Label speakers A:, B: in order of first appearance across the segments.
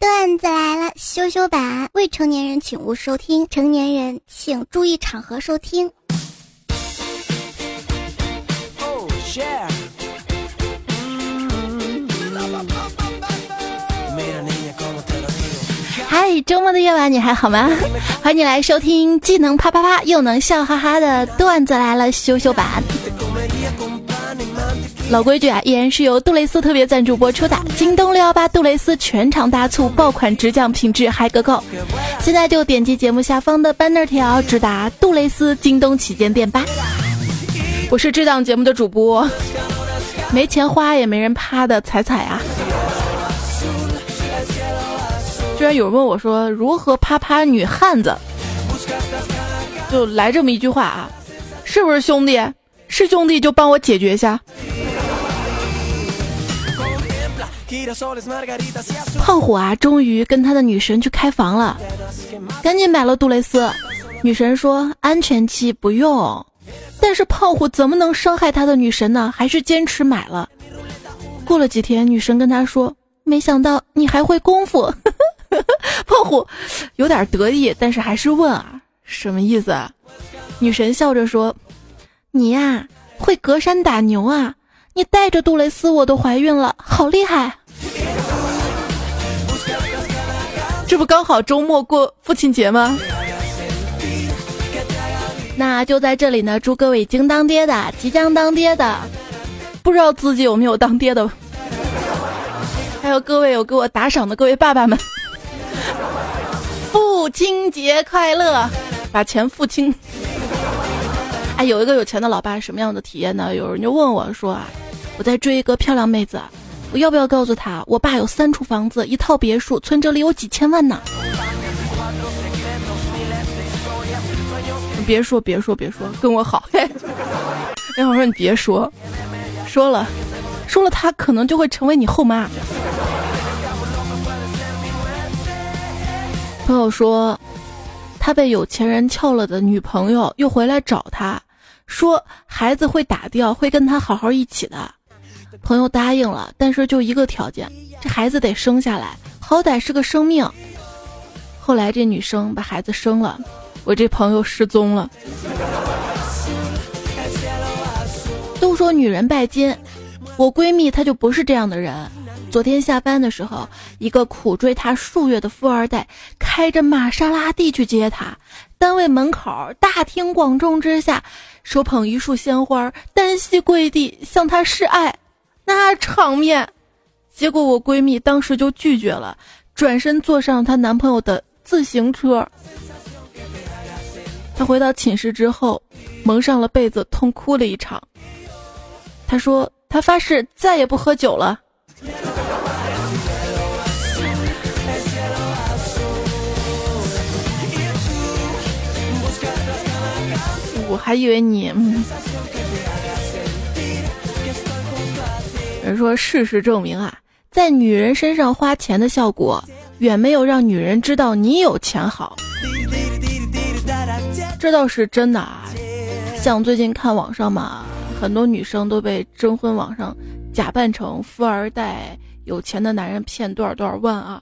A: 段子来了，羞羞版，未成年人请勿收听，成年人请注意场合收听。
B: 嗨，周末的夜晚你还好吗？欢迎你来收听既能啪啪啪又能笑哈哈的段子来了，羞羞版。老规矩啊，依然是由杜蕾斯特别赞助播出的。京东六幺八杜蕾斯全场大促，爆款直降，品质还可靠。现在就点击节目下方的 banner 条，直达杜蕾斯京东旗舰店吧。我是这档节目的主播，没钱花也没人趴的彩彩啊。居然有人问我说如何啪啪女汉子，就来这么一句话啊，是不是兄弟？是兄弟就帮我解决一下。胖虎啊，终于跟他的女神去开房了，赶紧买了杜蕾斯。女神说安全期不用，但是胖虎怎么能伤害他的女神呢？还是坚持买了。过了几天，女神跟他说：“没想到你还会功夫。”胖虎有点得意，但是还是问啊，什么意思？啊？女神笑着说：“你呀，会隔山打牛啊！你带着杜蕾斯我都怀孕了，好厉害！”这不刚好周末过父亲节吗？那就在这里呢，祝各位已经当爹的、即将当爹的，不知道自己有没有当爹的，还有各位有给我打赏的各位爸爸们，父亲节快乐！把钱付清。哎，有一个有钱的老爸什么样的体验呢？有人就问我说啊，我在追一个漂亮妹子。我要不要告诉他，我爸有三处房子，一套别墅，存折里有几千万呢？别说，别说，别说，跟我好。那 我说你别说，说了，说了，他可能就会成为你后妈。朋友说，他被有钱人撬了的女朋友又回来找他，说孩子会打掉，会跟他好好一起的。朋友答应了，但是就一个条件，这孩子得生下来，好歹是个生命。后来这女生把孩子生了，我这朋友失踪了。都说女人拜金，我闺蜜她就不是这样的人。昨天下班的时候，一个苦追她数月的富二代开着玛莎拉蒂去接她，单位门口大庭广众之下，手捧一束鲜花，单膝跪地向她示爱。那场面，结果我闺蜜当时就拒绝了，转身坐上她男朋友的自行车。她回到寝室之后，蒙上了被子，痛哭了一场。她说：“她发誓再也不喝酒了。”我还以为你。嗯人说，事实证明啊，在女人身上花钱的效果，远没有让女人知道你有钱好。这倒是真的啊，像最近看网上嘛，很多女生都被征婚网上假扮成富二代、有钱的男人骗多少多少万啊。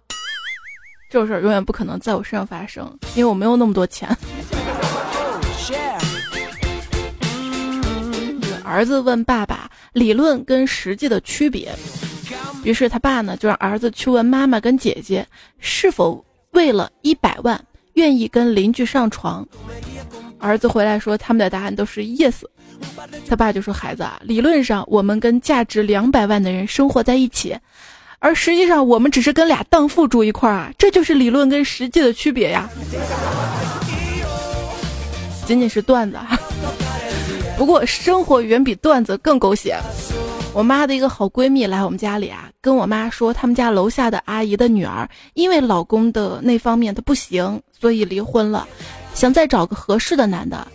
B: 这种事儿永远不可能在我身上发生，因为我没有那么多钱。儿子问爸爸。理论跟实际的区别，于是他爸呢就让儿子去问妈妈跟姐姐是否为了一百万愿意跟邻居上床。儿子回来说他们的答案都是 yes。他爸就说孩子啊，理论上我们跟价值两百万的人生活在一起，而实际上我们只是跟俩荡妇住一块儿啊，这就是理论跟实际的区别呀。仅仅是段子。不过生活远比段子更狗血。我妈的一个好闺蜜来我们家里啊，跟我妈说他们家楼下的阿姨的女儿因为老公的那方面她不行，所以离婚了，想再找个合适的男的。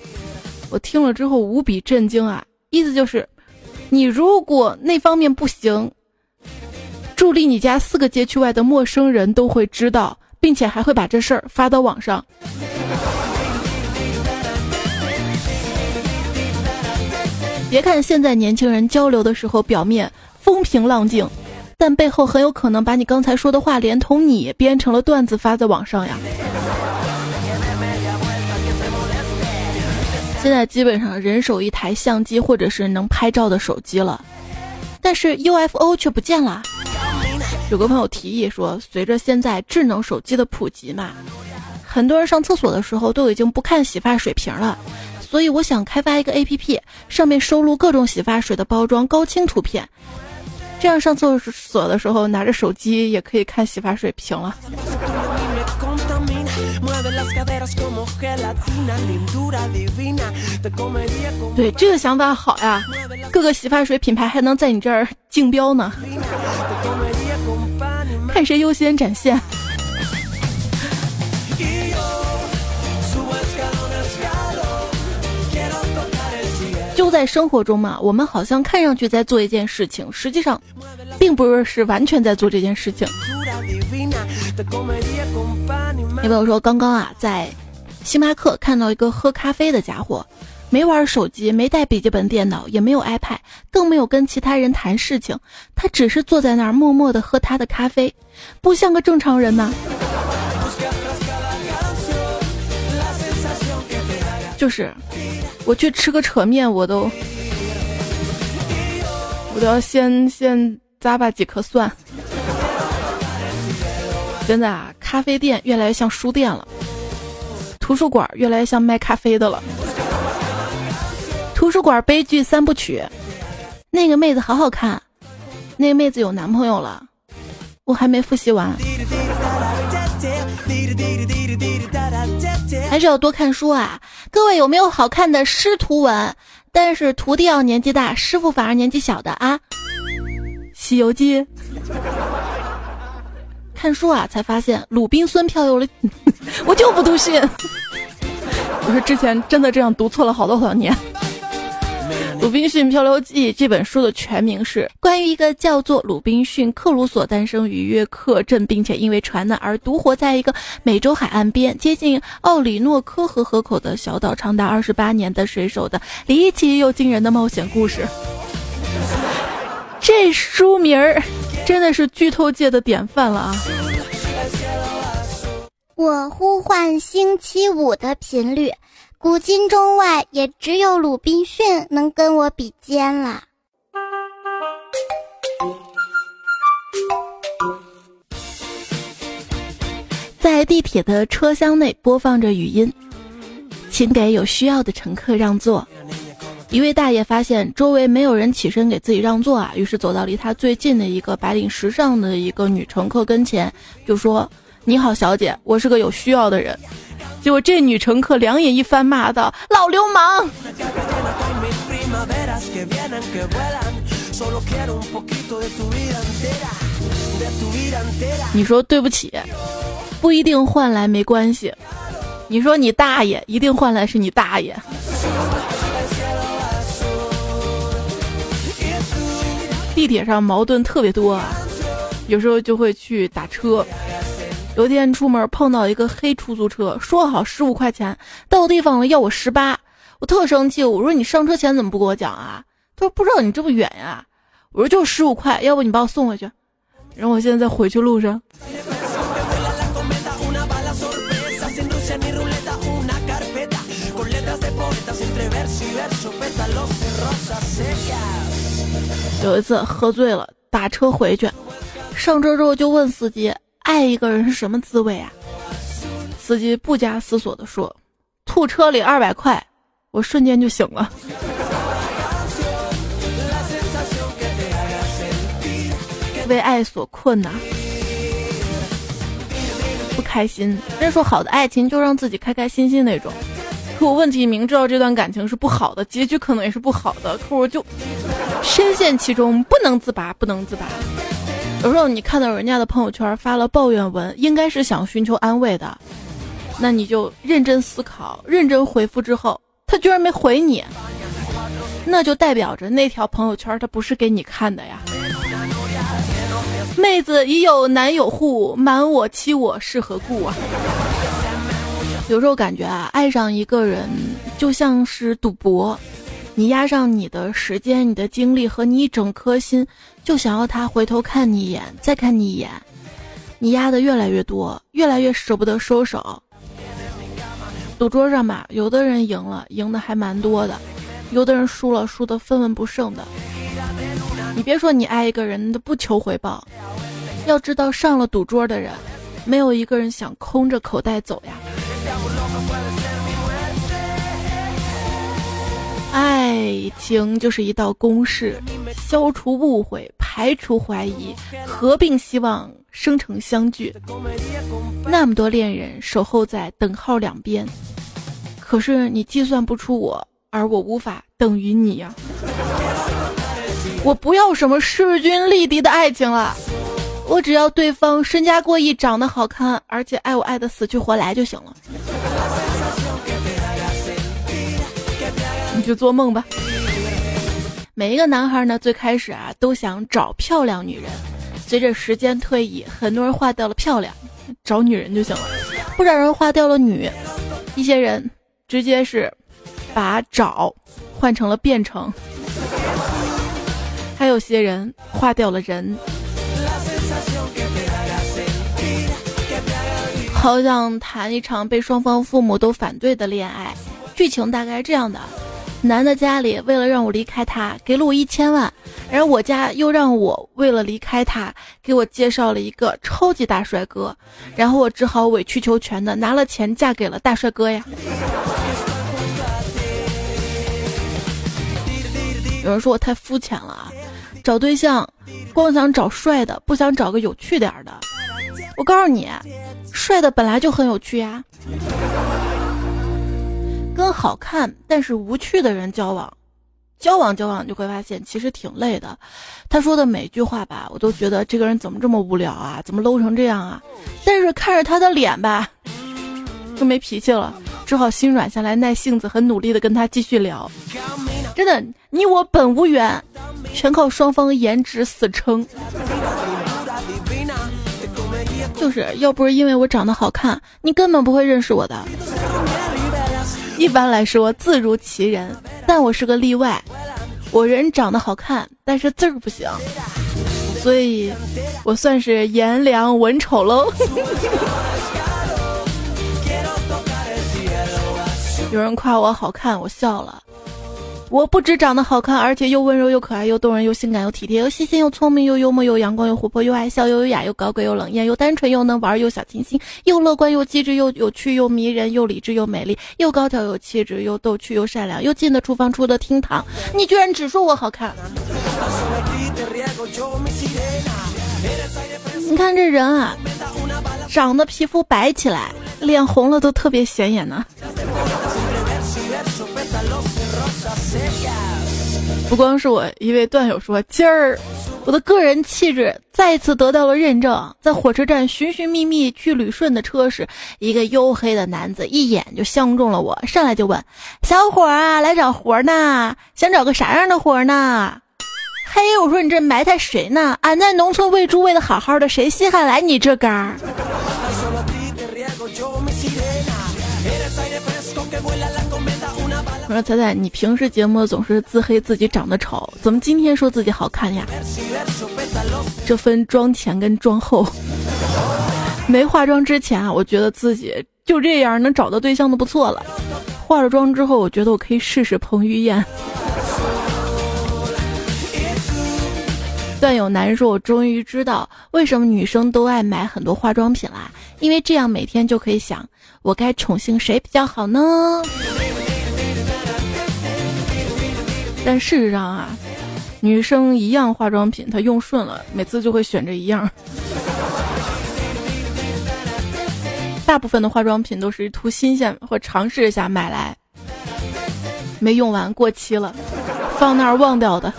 B: 我听了之后无比震惊啊，意思就是，你如果那方面不行，住离你家四个街区外的陌生人都会知道，并且还会把这事儿发到网上。别看现在年轻人交流的时候表面风平浪静，但背后很有可能把你刚才说的话连同你编成了段子发在网上呀。现在基本上人手一台相机或者是能拍照的手机了，但是 UFO 却不见了。有个朋友提议说，随着现在智能手机的普及嘛，很多人上厕所的时候都已经不看洗发水瓶了。所以我想开发一个 A P P，上面收录各种洗发水的包装高清图片，这样上厕所的时候拿着手机也可以看洗发水瓶了。对这个想法好呀，各个洗发水品牌还能在你这儿竞标呢，看谁优先展现。在生活中嘛，我们好像看上去在做一件事情，实际上，并不是是完全在做这件事情。有朋友说，刚刚啊，在星巴克看到一个喝咖啡的家伙，没玩手机，没带笔记本电脑，也没有 iPad，更没有跟其他人谈事情，他只是坐在那儿默默的喝他的咖啡，不像个正常人呐。就是。我去吃个扯面，我都，我都要先先咂吧几颗蒜。现在啊，咖啡店越来越像书店了，图书馆越来越像卖咖啡的了。图书馆悲剧三部曲，那个妹子好好看，那个妹子有男朋友了，我还没复习完。还是要多看书啊！各位有没有好看的师徒文？但是徒弟要年纪大，师傅反而年纪小的啊？《西游记》看书啊，才发现鲁滨孙漂流了，我就不读信。我说之前真的这样读错了好多好多年。《鲁滨逊漂流记》这本书的全名是关于一个叫做鲁滨逊·克鲁索诞生于约克镇，并且因为船难而独活在一个美洲海岸边接近奥里诺科河河口的小岛长达二十八年的水手的离奇又惊人的冒险故事。这书名儿真的是剧透界的典范了啊！
A: 我呼唤星期五的频率。古今中外，也只有鲁滨逊能跟我比肩了。
B: 在地铁的车厢内播放着语音，请给有需要的乘客让座。一位大爷发现周围没有人起身给自己让座啊，于是走到离他最近的一个白领时尚的一个女乘客跟前，就说：“你好，小姐，我是个有需要的人。”结果这女乘客两眼一翻，骂道：“老流氓！”你说对不起，不一定换来没关系。你说你大爷，一定换来是你大爷。地铁上矛盾特别多啊，有时候就会去打车。有一天出门碰到一个黑出租车，说好十五块钱，到地方了要我十八，我特生气，我说你上车前怎么不给我讲啊？他说不知道你这么远呀，我说就十五块，要不你把我送回去。然后我现在在回去路上。有一次喝醉了打车回去，上车之后就问司机。爱一个人是什么滋味啊？司机不加思索地说：“吐车里二百块，我瞬间就醒了。”为爱所困呐，不开心。人说好的爱情就让自己开开心心那种，可我问题明知道这段感情是不好的，结局可能也是不好的，可我就深陷其中，不能自拔，不能自拔。有时候你看到人家的朋友圈发了抱怨文，应该是想寻求安慰的，那你就认真思考、认真回复之后，他居然没回你，那就代表着那条朋友圈他不是给你看的呀。妹子已有男友户，瞒我欺我是何故啊？有时候感觉啊，爱上一个人就像是赌博，你压上你的时间、你的精力和你一整颗心，就想要他回头看你一眼，再看你一眼。你压的越来越多，越来越舍不得收手。赌桌上嘛，有的人赢了，赢的还蛮多的；有的人输了，输的分文不剩的。你别说你爱一个人的不求回报，要知道上了赌桌的人，没有一个人想空着口袋走呀。哎爱情就是一道公式，消除误会，排除怀疑，合并希望，生成相聚。那么多恋人守候在等号两边，可是你计算不出我，而我无法等于你呀。我不要什么势均力敌的爱情了，我只要对方身家过亿，长得好看，而且爱我爱的死去活来就行了。你去做梦吧。每一个男孩呢，最开始啊都想找漂亮女人，随着时间推移，很多人划掉了漂亮，找女人就行了；不少人划掉了女，一些人直接是把找换成了变成，还有些人划掉了人。好想谈一场被双方父母都反对的恋爱，剧情大概这样的。男的家里为了让我离开他，给了我一千万，然后我家又让我为了离开他，给我介绍了一个超级大帅哥，然后我只好委曲求全的拿了钱嫁给了大帅哥呀。有人说我太肤浅了啊，找对象光想找帅的，不想找个有趣点的。我告诉你，帅的本来就很有趣呀。跟好看但是无趣的人交往，交往交往就会发现其实挺累的。他说的每句话吧，我都觉得这个人怎么这么无聊啊，怎么 low 成这样啊？但是看着他的脸吧，就没脾气了，只好心软下来，耐性子，很努力的跟他继续聊。真的，你我本无缘，全靠双方颜值死撑。就是要不是因为我长得好看，你根本不会认识我的。一般来说，字如其人，但我是个例外。我人长得好看，但是字儿不行，所以我算是颜良文丑喽。有人夸我好看，我笑了。我不止长得好看，而且又温柔又可爱又动人又性感又体贴又细心又聪明又幽默又阳光又活泼又爱笑又优雅又高贵又冷艳又单纯又能玩又小清新又乐观又机智又有趣又迷人又理智又美丽又高挑又气质又逗趣又善良又进的厨房出的厅堂，你居然只说我好看？你看这人啊，长得皮肤白起来，脸红了都特别显眼呢。不光是我一位段友说，今儿我的个人气质再次得到了认证。在火车站寻寻觅觅去旅顺的车时，一个黝黑的男子一眼就相中了我，上来就问：“小伙啊，来找活呢？想找个啥样的活呢？”嘿，我说你这埋汰谁呢？俺在农村喂猪喂的好好的，谁稀罕来你这干儿？我说彩彩，你平时节目总是自黑自己长得丑，怎么今天说自己好看呀？这分妆前跟妆后。没化妆之前啊，我觉得自己就这样能找到对象都不错了。化了妆之后，我觉得我可以试试彭于晏。段友男说：“我终于知道为什么女生都爱买很多化妆品啦，因为这样每天就可以想，我该宠幸谁比较好呢？”但事实上啊，女生一样化妆品，她用顺了，每次就会选这一样。大部分的化妆品都是图新鲜或尝试一下买来，没用完过期了，放那儿忘掉的。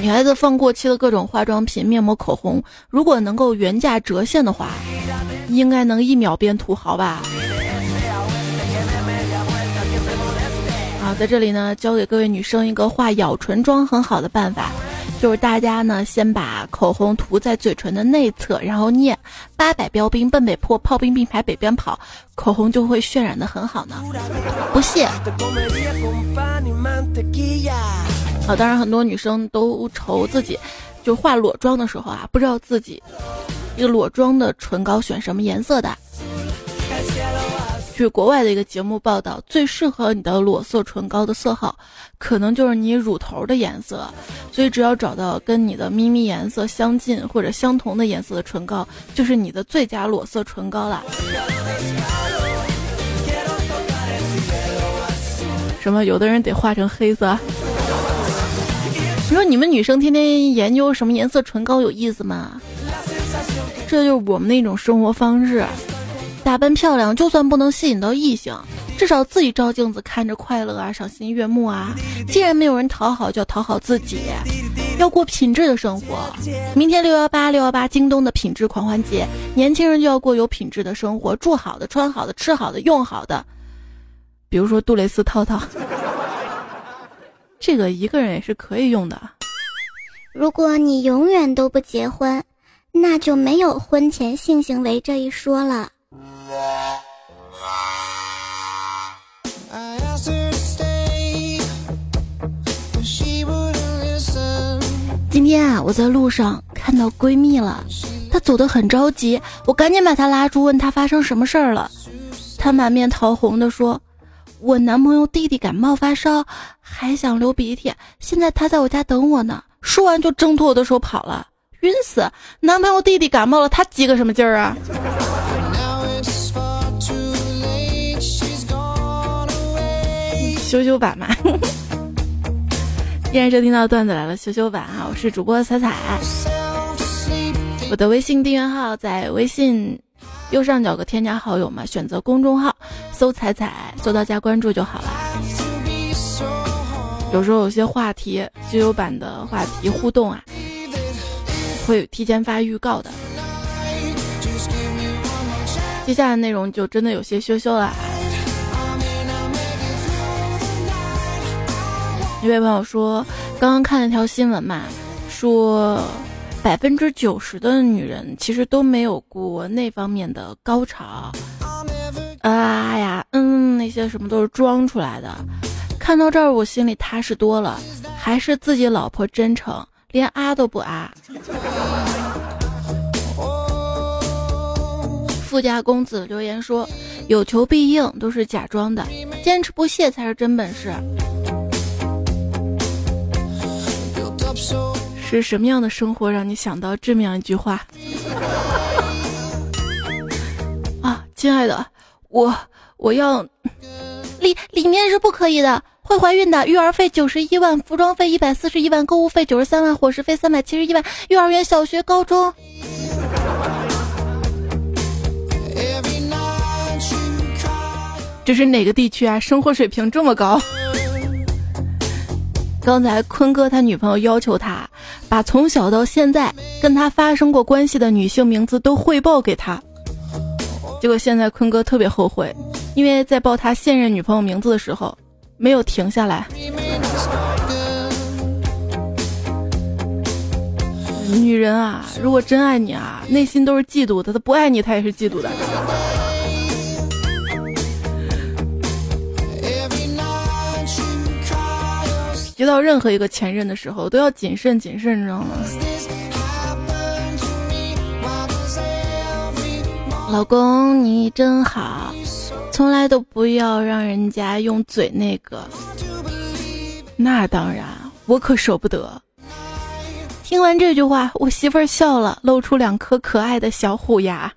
B: 女孩子放过期的各种化妆品、面膜、口红，如果能够原价折现的话，应该能一秒变土豪吧。在这里呢，教给各位女生一个画咬唇妆很好的办法，就是大家呢先把口红涂在嘴唇的内侧，然后念“八百标兵奔北坡，炮兵并排北边跑”，口红就会渲染的很好呢。不谢。好，当然很多女生都愁自己，就化裸妆的时候啊，不知道自己一个裸妆的唇膏选什么颜色的。据国外的一个节目报道，最适合你的裸色唇膏的色号，可能就是你乳头的颜色。所以只要找到跟你的咪咪颜色相近或者相同的颜色的唇膏，就是你的最佳裸色唇膏啦。什么？有的人得画成黑色？你说你们女生天天研究什么颜色唇膏有意思吗？这就是我们的一种生活方式。打扮漂亮，就算不能吸引到异性，至少自己照镜子看着快乐啊，赏心悦目啊。既然没有人讨好，就要讨好自己，要过品质的生活。明天六幺八，六幺八，京东的品质狂欢节，年轻人就要过有品质的生活，住好的，穿好的，吃好的，用好的。比如说杜蕾斯套套，这个一个人也是可以用的。
A: 如果你永远都不结婚，那就没有婚前性行为这一说了。
B: 今天啊，我在路上看到闺蜜了，她走得很着急，我赶紧把她拉住，问她发生什么事儿了。她满面桃红的说：“我男朋友弟弟感冒发烧，还想流鼻涕，现在他在我家等我呢。”说完就挣脱我的手跑了，晕死！男朋友弟弟感冒了，他急个什么劲儿啊？羞羞版嘛，依然收听到段子来了，羞羞版啊，我是主播彩彩，我的微信订阅号在微信右上角个添加好友嘛，选择公众号搜彩彩，搜到加关注就好了。有时候有些话题，羞羞版的话题互动啊，会提前发预告的，接下来内容就真的有些羞羞了。一位朋友说，刚刚看了条新闻嘛，说百分之九十的女人其实都没有过那方面的高潮，啊呀，嗯，那些什么都是装出来的。看到这儿，我心里踏实多了，还是自己老婆真诚，连啊都不啊。富家公子留言说，有求必应都是假装的，坚持不懈才是真本事。是什么样的生活让你想到这么样一句话？啊，亲爱的，我我要
A: 里里面是不可以的，会怀孕的。育儿费九十一万，服装费一百四十一万，购物费九十三万，伙食费三百七十一万，幼儿园、小学、高中。
B: 这是哪个地区啊？生活水平这么高？刚才坤哥他女朋友要求他把从小到现在跟他发生过关系的女性名字都汇报给他，结果现在坤哥特别后悔，因为在报他现任女朋友名字的时候没有停下来。女人啊，如果真爱你啊，内心都是嫉妒的；她不爱你，她也是嫉妒的。遇到任何一个前任的时候，都要谨慎谨慎，你知道吗？老公，你真好，从来都不要让人家用嘴那个。那当然，我可舍不得。听完这句话，我媳妇儿笑了，露出两颗可爱的小虎牙。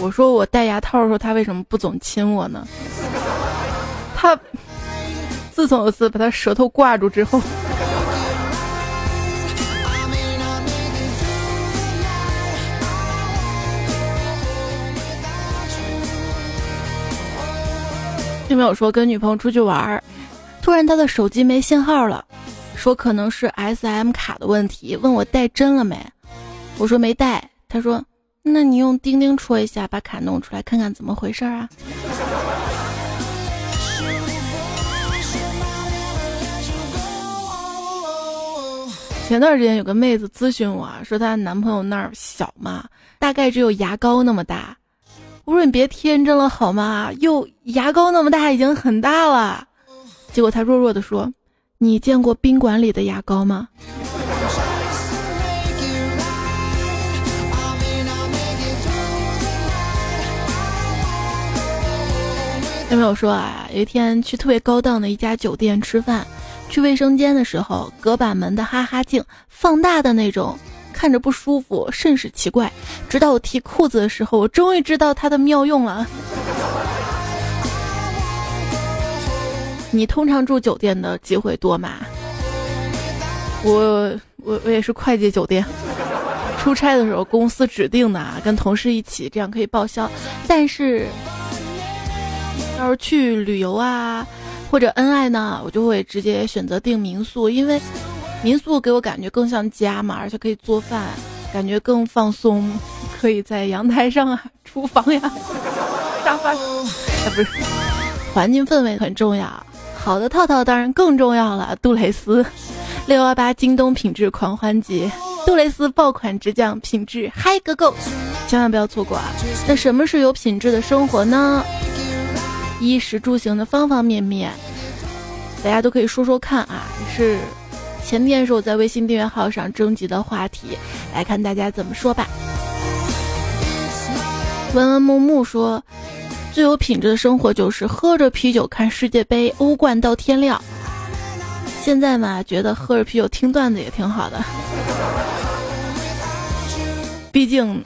B: 我说我戴牙套的时候，他为什么不总亲我呢？他自从有次把他舌头挂住之后，并没有说跟女朋友出去玩儿，突然他的手机没信号了，说可能是 S M 卡的问题，问我带针了没？我说没带，他说。那你用钉钉戳一下，把卡弄出来，看看怎么回事啊？前段时间有个妹子咨询我，说她男朋友那儿小嘛，大概只有牙膏那么大。我说你别天真了好吗？又牙膏那么大已经很大了。结果她弱弱的说：“你见过宾馆里的牙膏吗？”有没有说啊？有一天去特别高档的一家酒店吃饭。去卫生间的时候，隔板门的哈哈镜放大的那种，看着不舒服，甚是奇怪。直到我提裤子的时候，我终于知道它的妙用了。你通常住酒店的机会多吗？我我我也是快捷酒店，出差的时候公司指定的啊，跟同事一起，这样可以报销。但是要是去旅游啊。或者恩爱呢，我就会直接选择订民宿，因为民宿给我感觉更像家嘛，而且可以做饭，感觉更放松，可以在阳台上啊、厨房呀、沙发，啊不是，环境氛围很重要。好的套套当然更重要了。杜蕾斯，六幺八京东品质狂欢节，杜蕾斯爆款直降，品质嗨个够，千万不要错过啊！那什么是有品质的生活呢？衣食住行的方方面面，大家都可以说说看啊！是前天是我在微信订阅号上征集的话题，来看大家怎么说吧。文文木木说，最有品质的生活就是喝着啤酒看世界杯，欧冠到天亮。现在嘛，觉得喝着啤酒听段子也挺好的，毕竟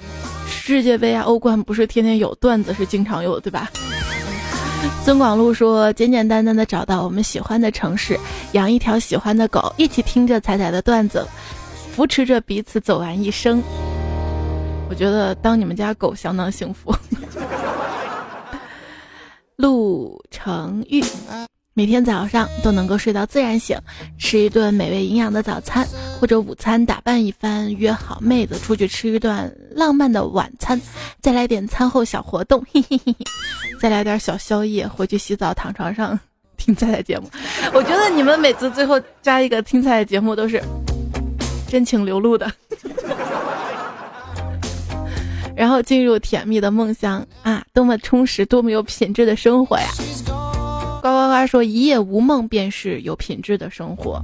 B: 世界杯啊、欧冠不是天天有，段子是经常有，对吧？孙广路说：“简简单单的找到我们喜欢的城市，养一条喜欢的狗，一起听着彩彩的段子，扶持着彼此走完一生。我觉得当你们家狗相当幸福。”陆成玉。每天早上都能够睡到自然醒，吃一顿美味营养的早餐，或者午餐打扮一番，约好妹子出去吃一顿浪漫的晚餐，再来点餐后小活动，嘿嘿嘿嘿，再来点小宵夜，回去洗澡躺床上听菜菜节目。我觉得你们每次最后加一个听菜的节目都是真情流露的，然后进入甜蜜的梦乡啊，多么充实，多么有品质的生活呀！呱呱呱说：“一夜无梦便是有品质的生活。”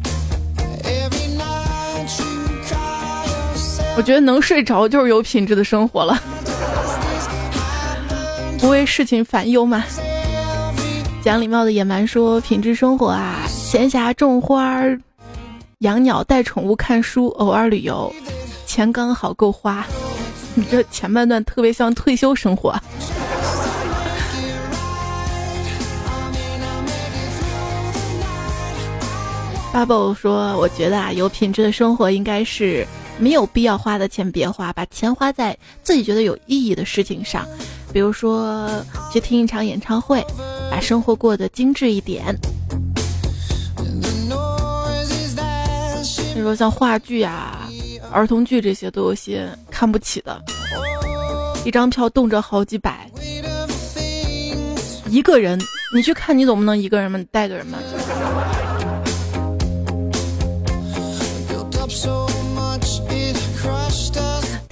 B: 我觉得能睡着就是有品质的生活了，不为事情烦忧嘛。讲礼貌的野蛮说：“品质生活啊，闲暇种花、养鸟、带宠物、看书，偶尔旅游，钱刚好够花。”你这前半段特别像退休生活。Bubble 说：“我觉得啊，有品质的生活应该是没有必要花的钱别花，把钱花在自己觉得有意义的事情上，比如说去听一场演唱会，把生活过得精致一点。你说像话剧啊、儿童剧这些，都有些看不起的，一张票动辄好几百，一个人你去看，你总不能一个人嘛，带个人嘛。”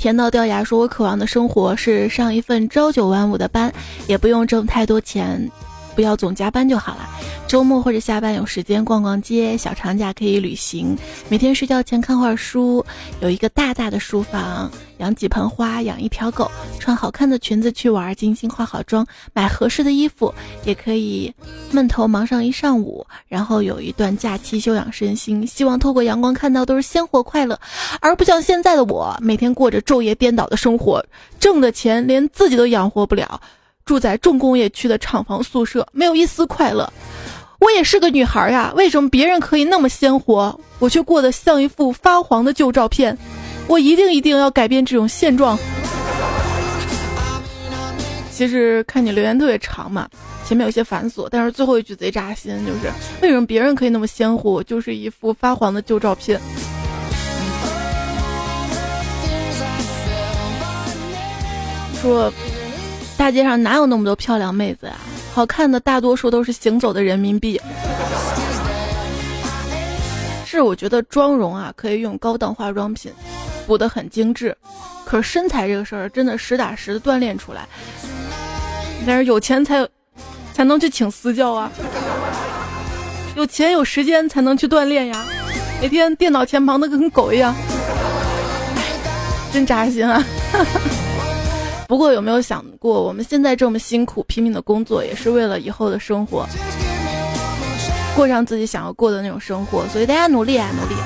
B: 甜到掉牙，说我渴望的生活是上一份朝九晚五的班，也不用挣太多钱，不要总加班就好了。周末或者下班有时间逛逛街，小长假可以旅行。每天睡觉前看会儿书，有一个大大的书房，养几盆花，养一条狗，穿好看的裙子去玩，精心化好妆，买合适的衣服，也可以闷头忙上一上午，然后有一段假期休养身心。希望透过阳光看到都是鲜活快乐，而不像现在的我，每天过着昼夜颠倒的生活，挣的钱连自己都养活不了，住在重工业区的厂房宿舍，没有一丝快乐。我也是个女孩呀，为什么别人可以那么鲜活，我却过得像一幅发黄的旧照片？我一定一定要改变这种现状。其实看你留言特别长嘛，前面有些繁琐，但是最后一句贼扎心，就是为什么别人可以那么鲜活，就是一幅发黄的旧照片？说大街上哪有那么多漂亮妹子呀？好看的大多数都是行走的人民币。是我觉得妆容啊，可以用高档化妆品补得很精致，可是身材这个事儿真的实打实的锻炼出来。但是有钱才才能去请私教啊，有钱有时间才能去锻炼呀。每天电脑前忙得跟狗一样，真扎心啊！不过有没有想过，我们现在这么辛苦拼命的工作，也是为了以后的生活，过上自己想要过的那种生活。所以大家努力啊，努力！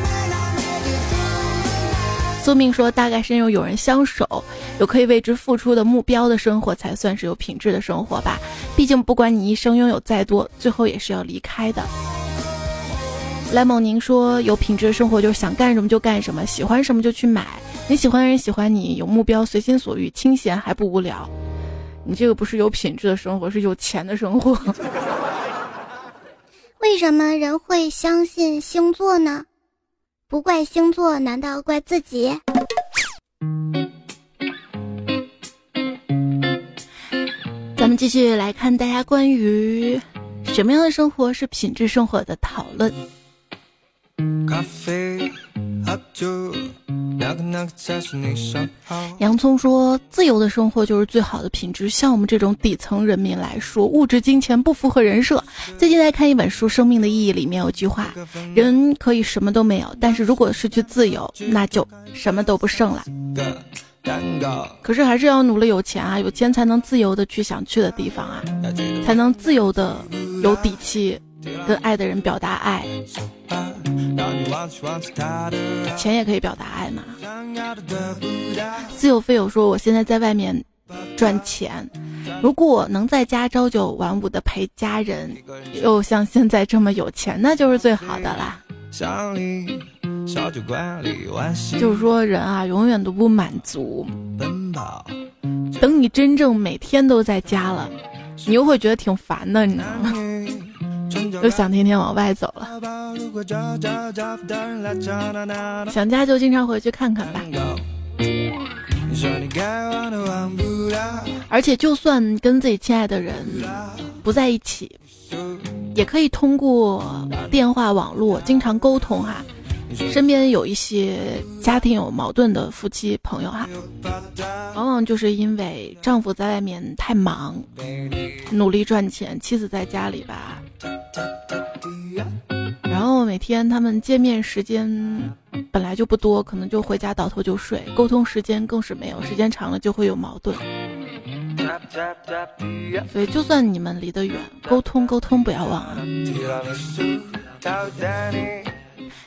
B: 宿命说，大概是因为有人相守，有可以为之付出的目标的生活，才算是有品质的生活吧。毕竟，不管你一生拥有再多，最后也是要离开的。莱蒙宁说，有品质的生活就是想干什么就干什么，喜欢什么就去买。你喜欢的人喜欢你，有目标，随心所欲，清闲还不无聊。你这个不是有品质的生活，是有钱的生活。
A: 为什么人会相信星座呢？不怪星座，难道怪自己？
B: 咱们继续来看大家关于什么样的生活是品质生活的讨论。洋葱说：“自由的生活就是最好的品质。像我们这种底层人民来说，物质金钱不符合人设。最近在看一本书《生命的意义》，里面有句话：人可以什么都没有，但是如果失去自由，那就什么都不剩了。可是还是要努力有钱啊，有钱才能自由的去想去的地方啊，才能自由的有底气。”跟爱的人表达爱，钱也可以表达爱嘛。自由飞友说：“我现在在外面赚钱，如果能在家朝九晚五的陪家人，又像现在这么有钱，那就是最好的啦。”就是说，人啊，永远都不满足。等你真正每天都在家了，你又会觉得挺烦的，你知道吗？又想天天往外走了，想家就经常回去看看吧。而且，就算跟自己亲爱的人不在一起，也可以通过电话、网络经常沟通哈。身边有一些家庭有矛盾的夫妻朋友哈，往往就是因为丈夫在外面太忙，努力赚钱，妻子在家里吧，然后每天他们见面时间本来就不多，可能就回家倒头就睡，沟通时间更是没有，时间长了就会有矛盾。所以就算你们离得远，沟通沟通不要忘啊。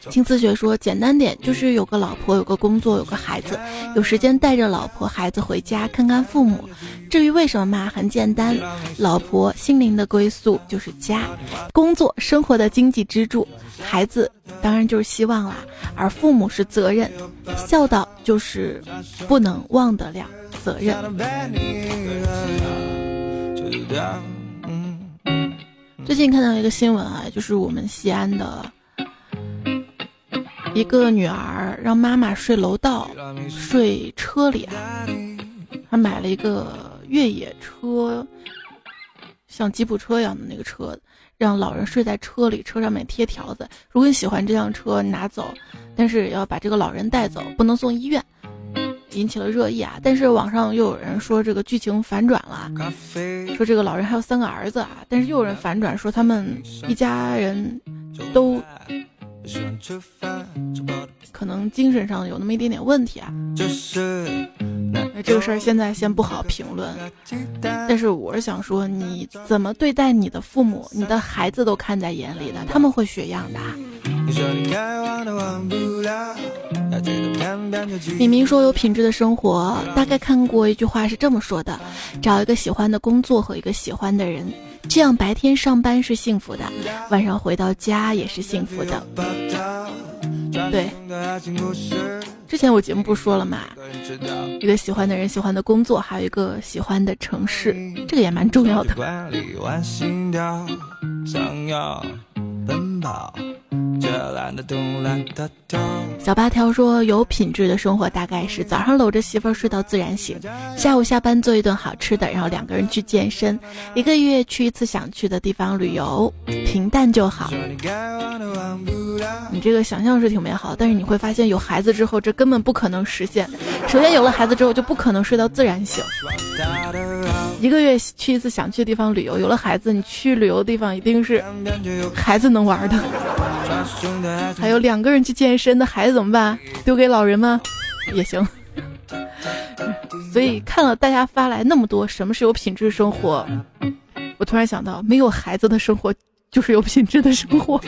B: 青丝雪说：“简单点，就是有个老婆，有个工作，有个孩子，有时间带着老婆孩子回家看看父母。至于为什么嘛，很简单，老婆心灵的归宿就是家，工作生活的经济支柱，孩子当然就是希望啦，而父母是责任，孝道就是不能忘得了责任。”最近看到一个新闻啊，就是我们西安的。一个女儿让妈妈睡楼道，睡车里啊。她买了一个越野车，像吉普车一样的那个车，让老人睡在车里，车上面贴条子：如果你喜欢这辆车，拿走，但是要把这个老人带走，不能送医院。引起了热议啊！但是网上又有人说这个剧情反转了，说这个老人还有三个儿子啊，但是又有人反转说他们一家人都。可能精神上有那么一点点问题啊。那这个事儿现在先不好评论，但是我是想说，你怎么对待你的父母，你的孩子都看在眼里的，他们会学样的。李明说有品质的生活，大概看过一句话是这么说的：找一个喜欢的工作和一个喜欢的人。这样白天上班是幸福的，晚上回到家也是幸福的。对，之前我节目不说了嘛，一个喜欢的人、喜欢的工作，还有一个喜欢的城市，这个也蛮重要的。小八条说：“有品质的生活大概是早上搂着媳妇儿睡到自然醒，下午下班做一顿好吃的，然后两个人去健身，一个月去一次想去的地方旅游，平淡就好。”你这个想象是挺美好，但是你会发现有孩子之后，这根本不可能实现。首先有了孩子之后，就不可能睡到自然醒。一个月去一次想去的地方旅游，有了孩子，你去旅游的地方一定是孩子能玩的。还有两个人去健身，那孩子怎么办？丢给老人吗？也行。所以看了大家发来那么多什么是有品质生活，我突然想到，没有孩子的生活就是有品质的生活。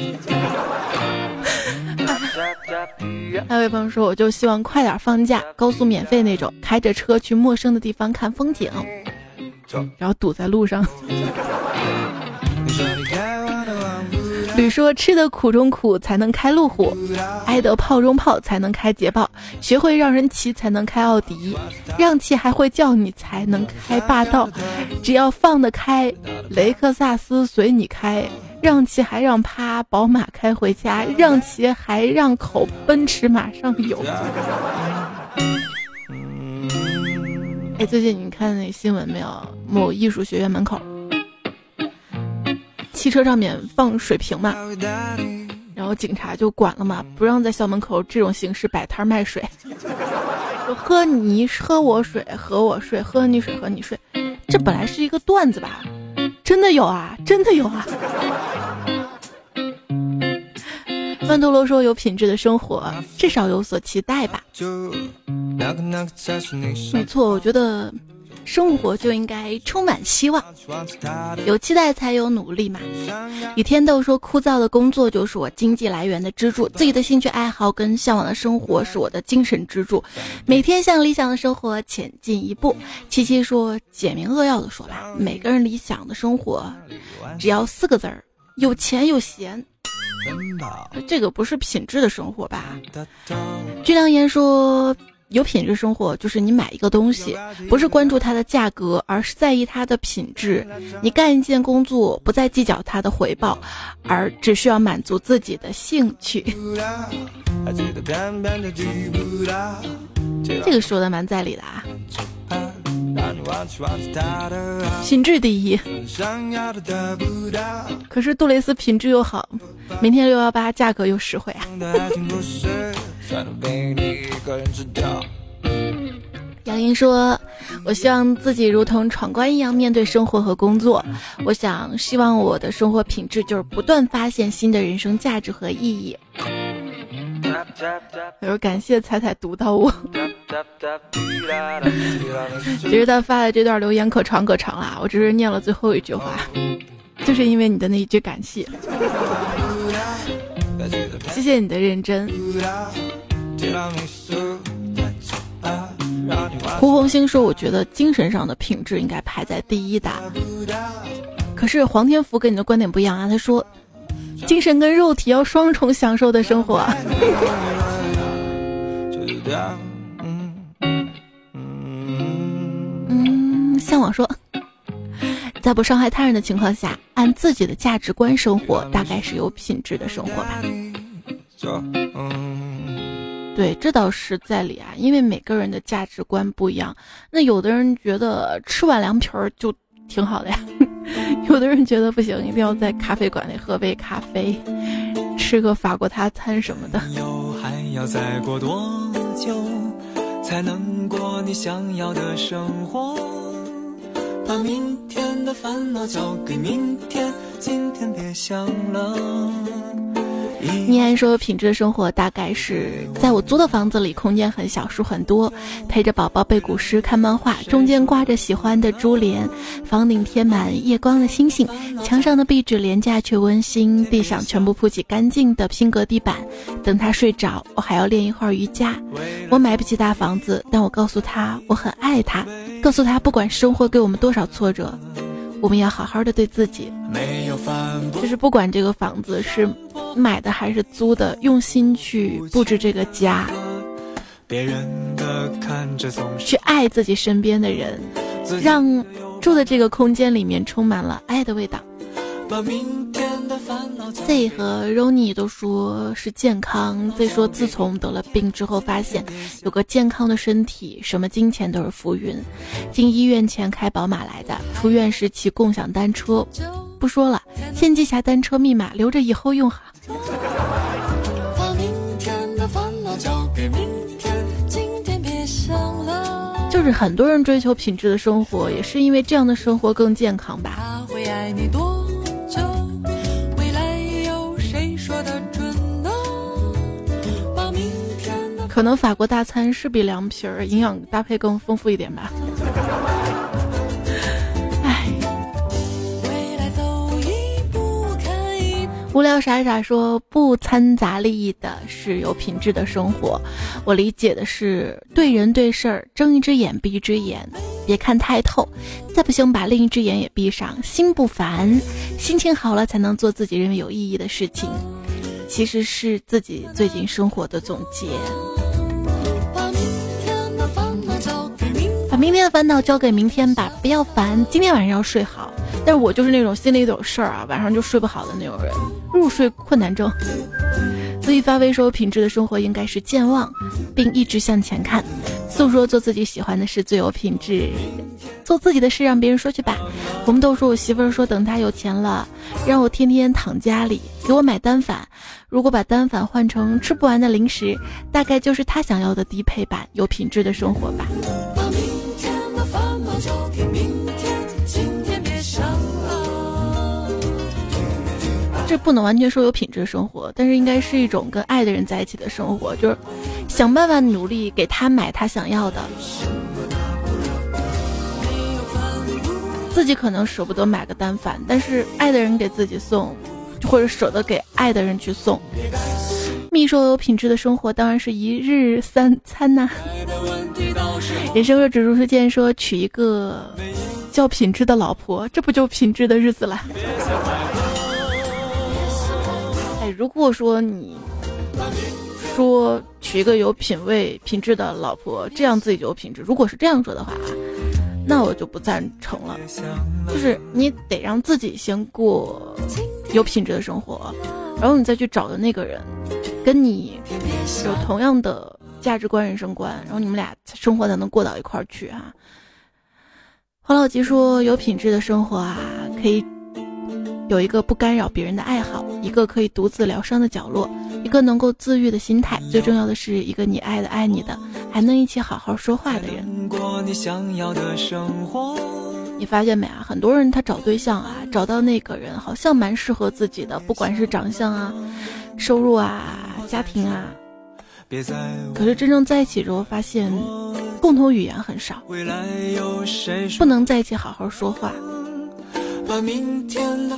B: 还有位朋友说，我就希望快点放假，高速免费那种，开着车去陌生的地方看风景，然后堵在路上。吕说：“吃得苦中苦，才能开路虎；挨得炮中炮，才能开捷豹；学会让人骑，才能开奥迪；让骑还会叫你，才能开霸道。只要放得开，雷克萨斯随你开；让骑还让趴，宝马开回家；让骑还让口，奔驰马上有。”哎，最近你看那新闻没有？某艺术学院门口。汽车上面放水瓶嘛，然后警察就管了嘛，不让在校门口这种形式摆摊卖水。喝你喝我水，喝我睡，喝你水喝你睡，这本来是一个段子吧？真的有啊，真的有啊。曼陀罗说有品质的生活，至少有所期待吧？没错，我觉得。生活就应该充满希望，有期待才有努力嘛。雨天豆说：“枯燥的工作就是我经济来源的支柱，自己的兴趣爱好跟向往的生活是我的精神支柱，每天向理想的生活前进一步。”七七说：“简明扼要的说吧，每个人理想的生活，只要四个字儿：有钱有闲。这个不是品质的生活吧？”居良言说。有品质生活就是你买一个东西，不是关注它的价格，而是在意它的品质。你干一件工作，不再计较它的回报，而只需要满足自己的兴趣。这个说的蛮在理的啊。品质第一。可是杜蕾斯品质又好，明天六幺八价格又实惠啊。杨莹说：“我希望自己如同闯关一样面对生活和工作。我想，希望我的生活品质就是不断发现新的人生价值和意义。”有时感谢彩彩读到我。其实他发的这段留言可长可长了，我只是念了最后一句话，就是因为你的那一句感谢。谢谢你的认真。胡红星说：“我觉得精神上的品质应该排在第一的。”可是黄天福跟你的观点不一样啊，他说：“精神跟肉体要双重享受的生活。”嗯，向往说，在不伤害他人的情况下，按自己的价值观生活，大概是有品质的生活吧。对，这倒是在理啊，因为每个人的价值观不一样。那有的人觉得吃碗凉皮儿就挺好的呀，有的人觉得不行，一定要在咖啡馆里喝杯咖啡，吃个法国大餐什么的。还要再过多久才能过你想要的生活？把明天的烦恼交给明天，今天别想了。倪安说：“品质的生活大概是在我租的房子里，空间很小，书很多，陪着宝宝背古诗、看漫画，中间挂着喜欢的珠帘，房顶贴满夜光的星星，墙上的壁纸廉价却温馨，地上全部铺起干净的拼格地板。等他睡着，我还要练一会儿瑜伽。我买不起大房子，但我告诉他我很爱他，告诉他不管生活给我们多少挫折。”我们要好好的对自己，就是不管这个房子是买的还是租的，用心去布置这个家，去爱自己身边的人，让住的这个空间里面充满了爱的味道。把明天 Z 和 Rony 都说是健康，Z 说自从得了病之后，发现有个健康的身体，什么金钱都是浮云。进医院前开宝马来的，出院时骑共享单车。不说了，先记下单车密码，留着以后用哈。就是很多人追求品质的生活，也是因为这样的生活更健康吧。可能法国大餐是比凉皮儿营养搭配更丰富一点吧。无聊傻傻说不掺杂利益的是有品质的生活，我理解的是对人对事儿睁一只眼闭一只眼，别看太透，再不行把另一只眼也闭上，心不烦，心情好了才能做自己认为有意义的事情，其实是自己最近生活的总结。把明天的烦恼交给明天吧，不要烦，今天晚上要睡好。但是我就是那种心里有事儿啊，晚上就睡不好的那种人，入睡困难症。所以发微说，品质的生活应该是健忘，并一直向前看。诉说做自己喜欢的事最有品质，做自己的事让别人说去吧。红豆说，我媳妇儿说等她有钱了，让我天天躺家里，给我买单反。如果把单反换成吃不完的零食，大概就是她想要的低配版有品质的生活吧。这不能完全说有品质生活，但是应该是一种跟爱的人在一起的生活，就是想办法努力给他买他想要的，自己可能舍不得买个单反，但是爱的人给自己送，或者舍得给爱的人去送。蜜说有品质的生活当然是一日三餐呐。人生若只如初见，说娶一个叫品质的老婆，这不就品质的日子了？如果说你说娶一个有品位、品质的老婆，这样自己就有品质。如果是这样说的话啊，那我就不赞成了。就是你得让自己先过有品质的生活，然后你再去找的那个人，跟你有同样的价值观、人生观，然后你们俩生活才能过到一块儿去啊。黄老吉说，有品质的生活啊，可以。有一个不干扰别人的爱好，一个可以独自疗伤的角落，一个能够自愈的心态，最重要的是一个你爱的爱你的，还能一起好好说话的人。你发现没啊？很多人他找对象啊，找到那个人好像蛮适合自己的，不管是长相啊、收入啊、家庭啊，可是真正在一起之后，发现共同语言很少，不能在一起好好说话。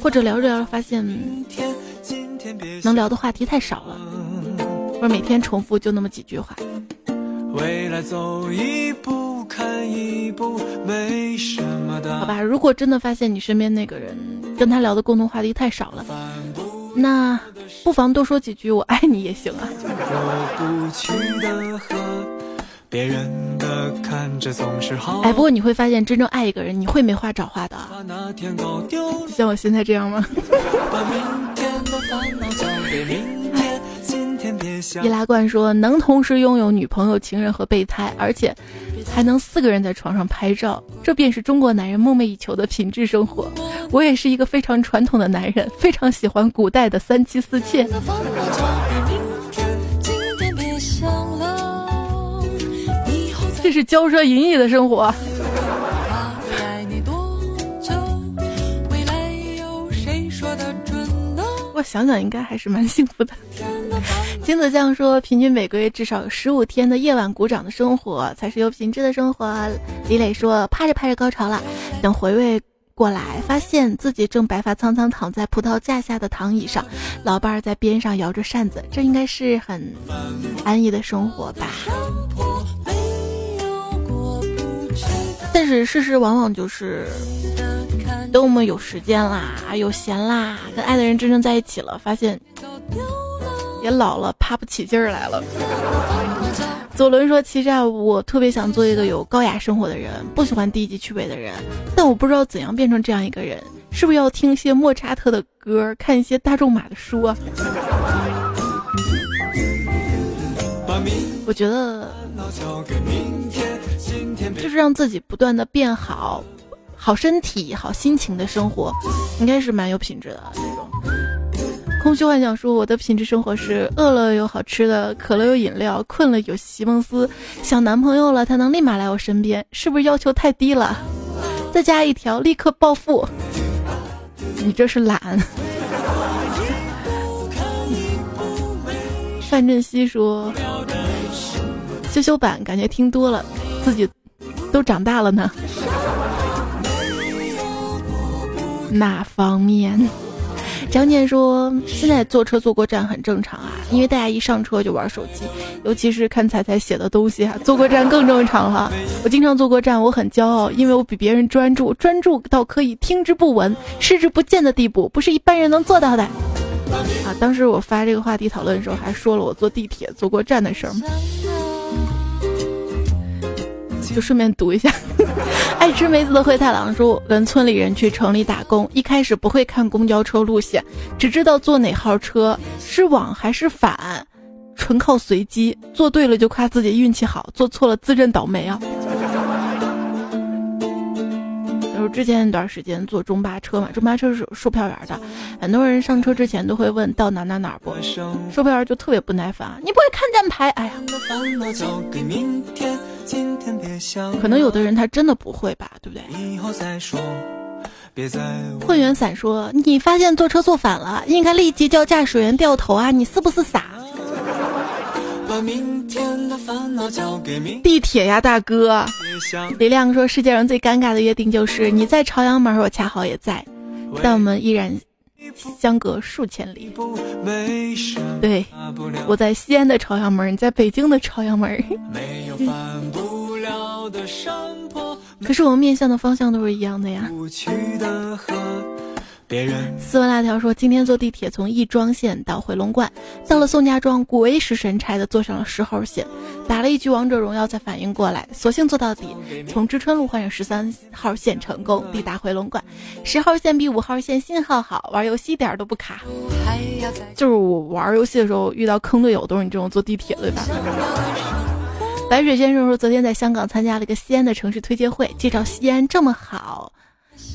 B: 或者聊着聊着发现，能聊的话题太少了，或者每天重复就那么几句话。好吧，如果真的发现你身边那个人跟他聊的共同话题太少了，那不妨多说几句“我爱你”也行啊。别人的看着总是好。哎，不过你会发现，真正爱一个人，你会没话找话的。像我现在这样吗？易拉罐说，能同时拥有女朋友、情人和备胎，而且还能四个人在床上拍照，这便是中国男人梦寐以求的品质生活。我也是一个非常传统的男人，非常喜欢古代的三妻四妾。这是骄奢淫逸的生活。我想想，应该还是蛮幸福的。金子酱说，平均每个月至少有十五天的夜晚鼓掌的生活才是有品质的生活。李磊说，趴着趴着高潮了，等回味过来，发现自己正白发苍苍躺在葡萄架下的躺椅上，老伴儿在边上摇着扇子，这应该是很安逸的生活吧。是事实往往就是，等我们有时间啦，有闲啦，跟爱的人真正在一起了，发现也老了，爬不起劲儿来了。左轮说：“其实啊，我特别想做一个有高雅生活的人，不喜欢低级趣味的人，但我不知道怎样变成这样一个人。”是不是要听一些莫扎特的歌，看一些大众马的书啊？我觉得就是让自己不断的变好，好身体、好心情的生活，应该是蛮有品质的这种。空虚幻想说，我的品质生活是饿了有好吃的，渴了有饮料，困了有席梦思，想男朋友了他能立马来我身边，是不是要求太低了？再加一条，立刻暴富。你这是懒。范振西说，修修版感觉听多了，自己都长大了呢。哪方面？张念说：“现在坐车坐过站很正常啊，因为大家一上车就玩手机，尤其是看彩彩写的东西啊。坐过站更正常了。我经常坐过站，我很骄傲，因为我比别人专注，专注到可以听之不闻、视之不见的地步，不是一般人能做到的。”啊，当时我发这个话题讨论的时候，还说了我坐地铁坐过站的事儿。就顺便读一下，爱吃梅子的灰太狼说，跟村里人去城里打工，一开始不会看公交车路线，只知道坐哪号车是往还是反，纯靠随机，坐对了就夸自己运气好，坐错了自认倒霉啊。就是之前一段时间坐中巴车嘛，中巴车是有售票员的，很多人上车之前都会问到哪哪哪不，售票员就特别不耐烦，你不会看站牌？哎呀，可能有的人他真的不会吧，对不对？混元伞说，你发现坐车坐反了，应该立即叫驾驶员掉头啊，你是不是傻？地铁呀，大哥！李亮说：“世界上最尴尬的约定就是你在朝阳门，我恰好也在，但我们依然相隔数千里。”对，我在西安的朝阳门，你在北京的朝阳门。可是我们面向的方向都是一样的呀。别人斯文辣条说：“今天坐地铁从亦庄线到回龙观，到了宋家庄，鬼使神差的坐上了十号线，打了一局王者荣耀才反应过来，索性坐到底，从知春路换上十三号线成功抵达回龙观。十号线比五号线信号好，玩游戏一点都不卡。就是我玩游戏的时候遇到坑队友都是你这种坐地铁对吧？”白水先生说：“昨天在香港参加了一个西安的城市推介会，介绍西安这么好，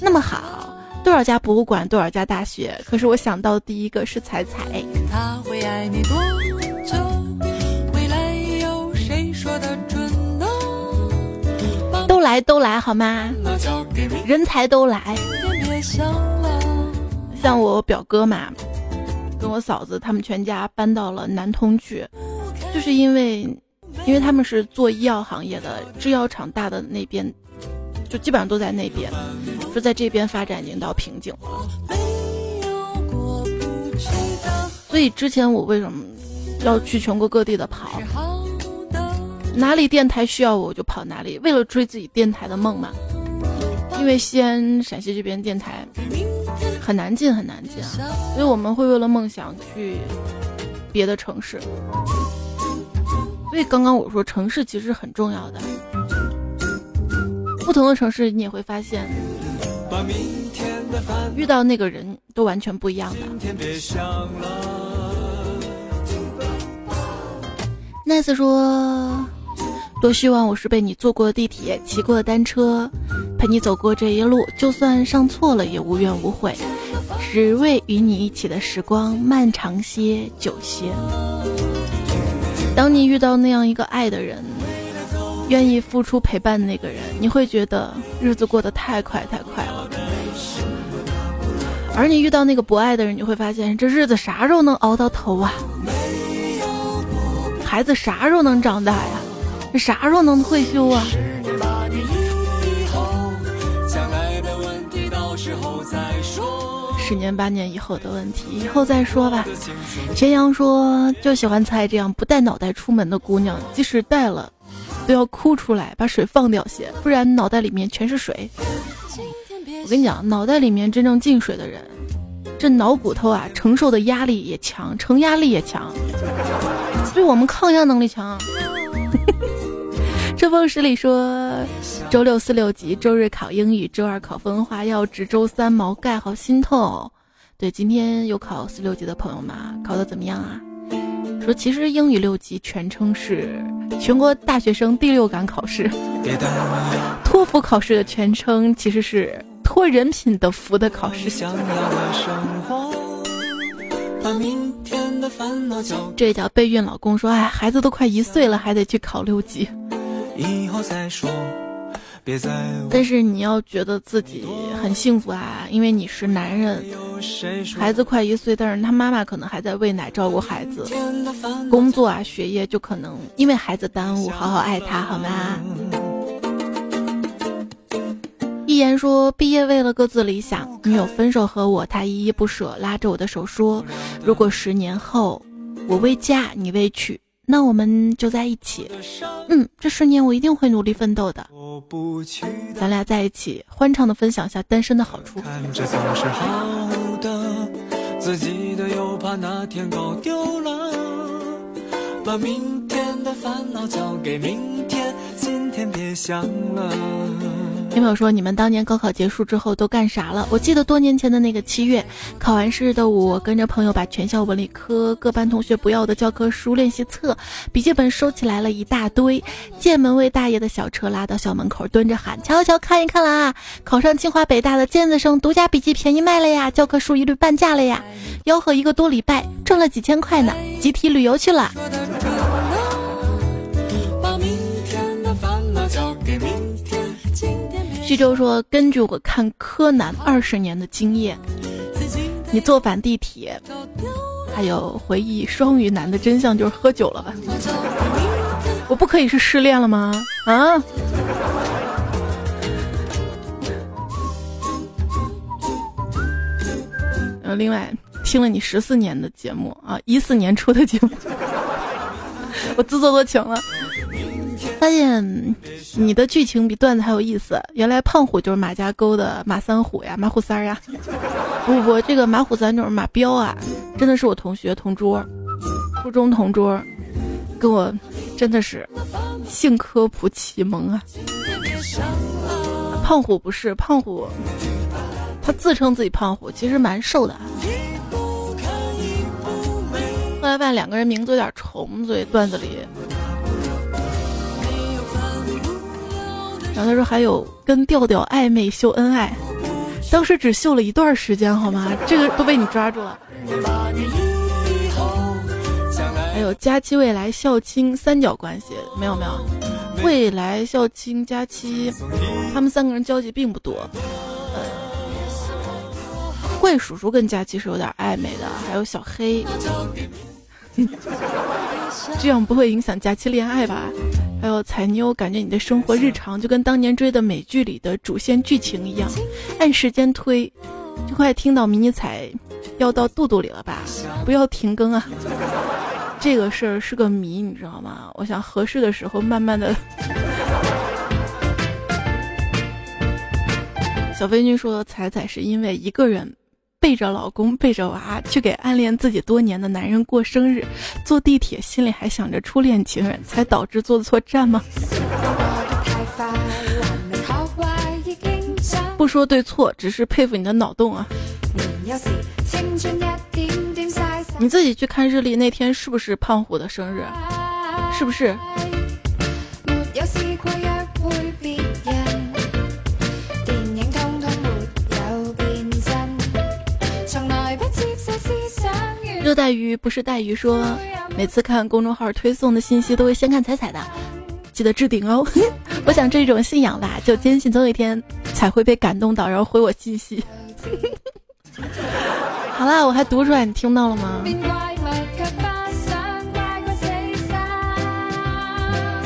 B: 那么好。”多少家博物馆，多少家大学，可是我想到的第一个是彩彩。都来都来好吗？人才都来。像我表哥嘛，跟我嫂子他们全家搬到了南通去，就是因为，因为他们是做医药行业的，制药厂大的那边。就基本上都在那边，说在这边发展已经到瓶颈了。所以之前我为什么要去全国各地的跑？哪里电台需要我就跑哪里，为了追自己电台的梦嘛。因为西安、陕西这边电台很难进，很难进啊，所以我们会为了梦想去别的城市。所以刚刚我说城市其实很重要的。不同的城市，你也会发现，遇到那个人都完全不一样的。Nice 说：“多希望我是被你坐过的地铁，骑过的单车，陪你走过这一路，就算上错了也无怨无悔，只为与你一起的时光漫长些、久些。当你遇到那样一个爱的人。”愿意付出陪伴的那个人，你会觉得日子过得太快太快了。而你遇到那个不爱的人，你会发现这日子啥时候能熬到头啊？孩子啥时候能长大呀？这啥时候能退休啊？十年八年以后的问题，以后再说吧。咸阳说就喜欢猜这样不带脑袋出门的姑娘，即使带了。都要哭出来，把水放掉些，不然脑袋里面全是水。我跟你讲，脑袋里面真正进水的人，这脑骨头啊，承受的压力也强，承压力也强，对我们抗压能力强。春风十里说，周六四六级，周日考英语，周二考分化要值，周三毛概，好心痛。对，今天有考四六级的朋友们，考的怎么样啊？说其实英语六级全称是全国大学生第六感考试，托福考试的全称其实是托人品的福的考试。这叫备孕老公说，哎，孩子都快一岁了，还得去考六级。以后再说。但是你要觉得自己很幸福啊，因为你是男人，孩子快一岁，但是他妈妈可能还在喂奶照顾孩子，工作啊学业就可能因为孩子耽误，好好爱他好吗？一言说毕业为了各自理想，女友分手和我，他依依不舍，拉着我的手说，如果十年后我未嫁你未娶。那我们就在一起，嗯，这十年我一定会努力奋斗的。咱俩在一起，欢畅的分享下单身的好处。
C: 看着总是好的，自己的又怕哪天搞丢了
B: 把明天的烦恼交给明天，今天别想了。有朋友说，你们当年高考结束之后都干啥了？我记得多年前的那个七月，考完试的我跟着朋友把全校文理科各班同学不要的教科书、练习册、笔记本收起来了一大堆，见门卫大爷的小车拉到校门口，蹲着喊：“瞧瞧，看一看啦！考上清华北大的尖子生，独家笔记便宜卖了呀，教科书一律半价了呀！吆喝一个多礼拜，挣了几千块呢，集体旅游去了。”徐州说：“根据我看柯南二十年的经验，你坐反地铁，还有回忆双鱼男的真相就是喝酒了吧？我不可以是失恋了吗？啊？呃，另外听了你十四年的节目啊，一四年出的节目，我自作多情了。”发现你的剧情比段子还有意思。原来胖虎就是马家沟的马三虎呀，马虎三儿呀。不不，这个马虎三就是马彪啊，真的是我同学同桌，初中同桌，跟我真的是性科普启蒙啊。胖虎不是胖虎，他自称自己胖虎，其实蛮瘦的。后来发现两个人名字有点重，所以段子里。然后他说还有跟调调暧昧秀恩爱，当时只秀了一段时间好吗？这个都被你抓住了。还有佳期未来校青三角关系没有没有，未来校青佳期，他们三个人交集并不多。呃，怪叔叔跟佳期是有点暧昧的，还有小黑。这样不会影响假期恋爱吧？还有彩妞，感觉你的生活日常就跟当年追的美剧里的主线剧情一样，按时间推，就快听到迷你彩要到肚肚里了吧？不要停更啊！这个事儿是个谜，你知道吗？我想合适的时候慢慢的。小飞君说：“彩彩是因为一个人。”背着老公背着娃去给暗恋自己多年的男人过生日，坐地铁心里还想着初恋情人，才导致坐错站吗？不说对错，只是佩服你的脑洞啊！你自己去看日历，那天是不是胖虎的生日？是不是？热带鱼不是带鱼说，每次看公众号推送的信息都会先看彩彩的，记得置顶哦。我想这种信仰吧，就坚信总有一天才会被感动到，然后回我信息。好啦，我还读出来，你听到了吗？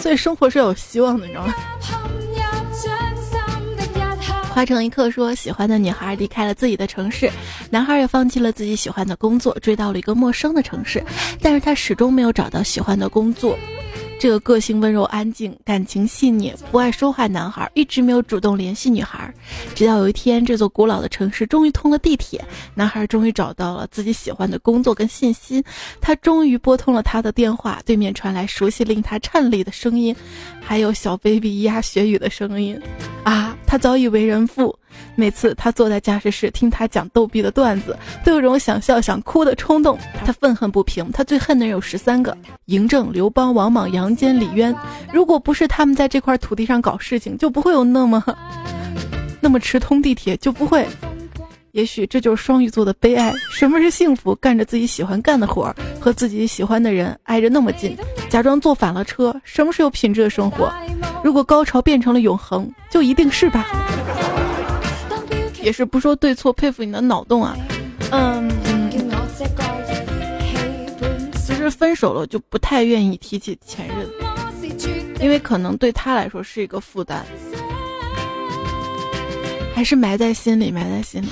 B: 所以生活是有希望的，你知道吗？花城一刻说：“喜欢的女孩离开了自己的城市，男孩也放弃了自己喜欢的工作，追到了一个陌生的城市。但是他始终没有找到喜欢的工作，这个个性温柔安静、感情细腻、不爱说话男孩一直没有主动联系女孩，直到有一天，这座古老的城市终于通了地铁，男孩终于找到了自己喜欢的工作跟信息，他终于拨通了他的电话，对面传来熟悉令他颤栗的声音，还有小 baby 咿呀学语的声音，啊，他早已为人父。每次他坐在驾驶室听他讲逗逼的段子，都有种想笑想哭的冲动。他愤恨不平，他最恨的人有十三个：嬴政、刘邦、王莽、杨坚、李渊。如果不是他们在这块土地上搞事情，就不会有那么那么迟通地铁，就不会。也许这就是双鱼座的悲哀。什么是幸福？干着自己喜欢干的活儿，和自己喜欢的人挨着那么近，假装坐反了车。什么是有品质的生活？如果高潮变成了永恒，就一定是吧。也是不说对错，佩服你的脑洞啊。嗯，其实分手了就不太愿意提起前任，因为可能对他来说是一个负担，还是埋在心里，埋在心里。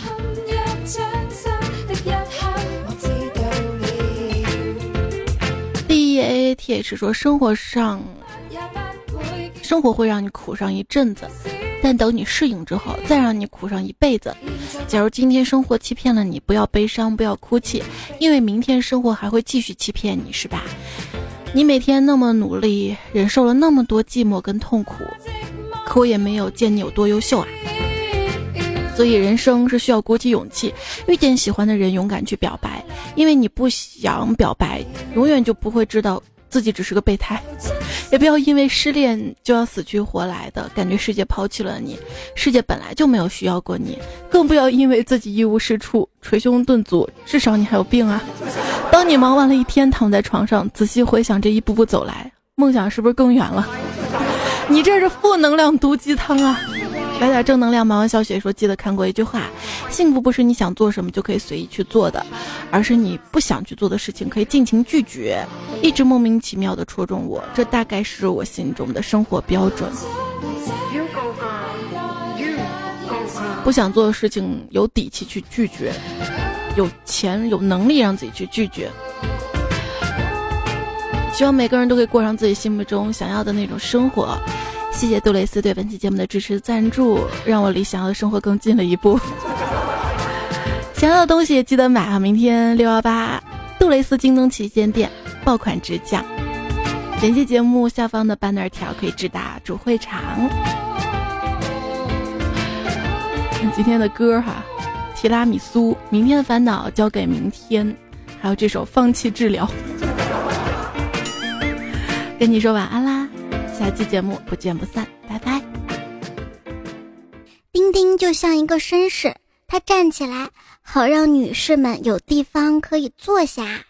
B: D E A A T H 说，生活上，生活会让你苦上一阵子。但等你适应之后，再让你苦上一辈子。假如今天生活欺骗了你，不要悲伤，不要哭泣，因为明天生活还会继续欺骗你，是吧？你每天那么努力，忍受了那么多寂寞跟痛苦，可我也没有见你有多优秀啊。所以人生是需要鼓起勇气，遇见喜欢的人，勇敢去表白，因为你不想表白，永远就不会知道。自己只是个备胎，也不要因为失恋就要死去活来的感觉世界抛弃了你，世界本来就没有需要过你，更不要因为自己一无是处捶胸顿足，至少你还有病啊！当你忙完了一天，躺在床上，仔细回想这一步步走来，梦想是不是更远了？你这是负能量毒鸡汤啊！来点正能量。马文小雪说：“记得看过一句话，幸福不是你想做什么就可以随意去做的，而是你不想去做的事情可以尽情拒绝。”一直莫名其妙的戳中我，这大概是我心中的生活标准。不想做的事情，有底气去拒绝，有钱有能力让自己去拒绝。希望每个人都可以过上自己心目中想要的那种生活。谢谢杜蕾斯对本期节目的支持赞助，让我离想要的生活更近了一步。想要的东西记得买啊！明天六幺八，杜蕾斯京东旗舰店爆款直降。点击节目下方的 banner 条可以直达主会场。今天的歌哈，提拉米苏，明天的烦恼交给明天，还有这首放弃治疗。跟你说晚安啦。下期节目不见不散，拜拜。
A: 丁丁就像一个绅士，他站起来，好让女士们有地方可以坐下。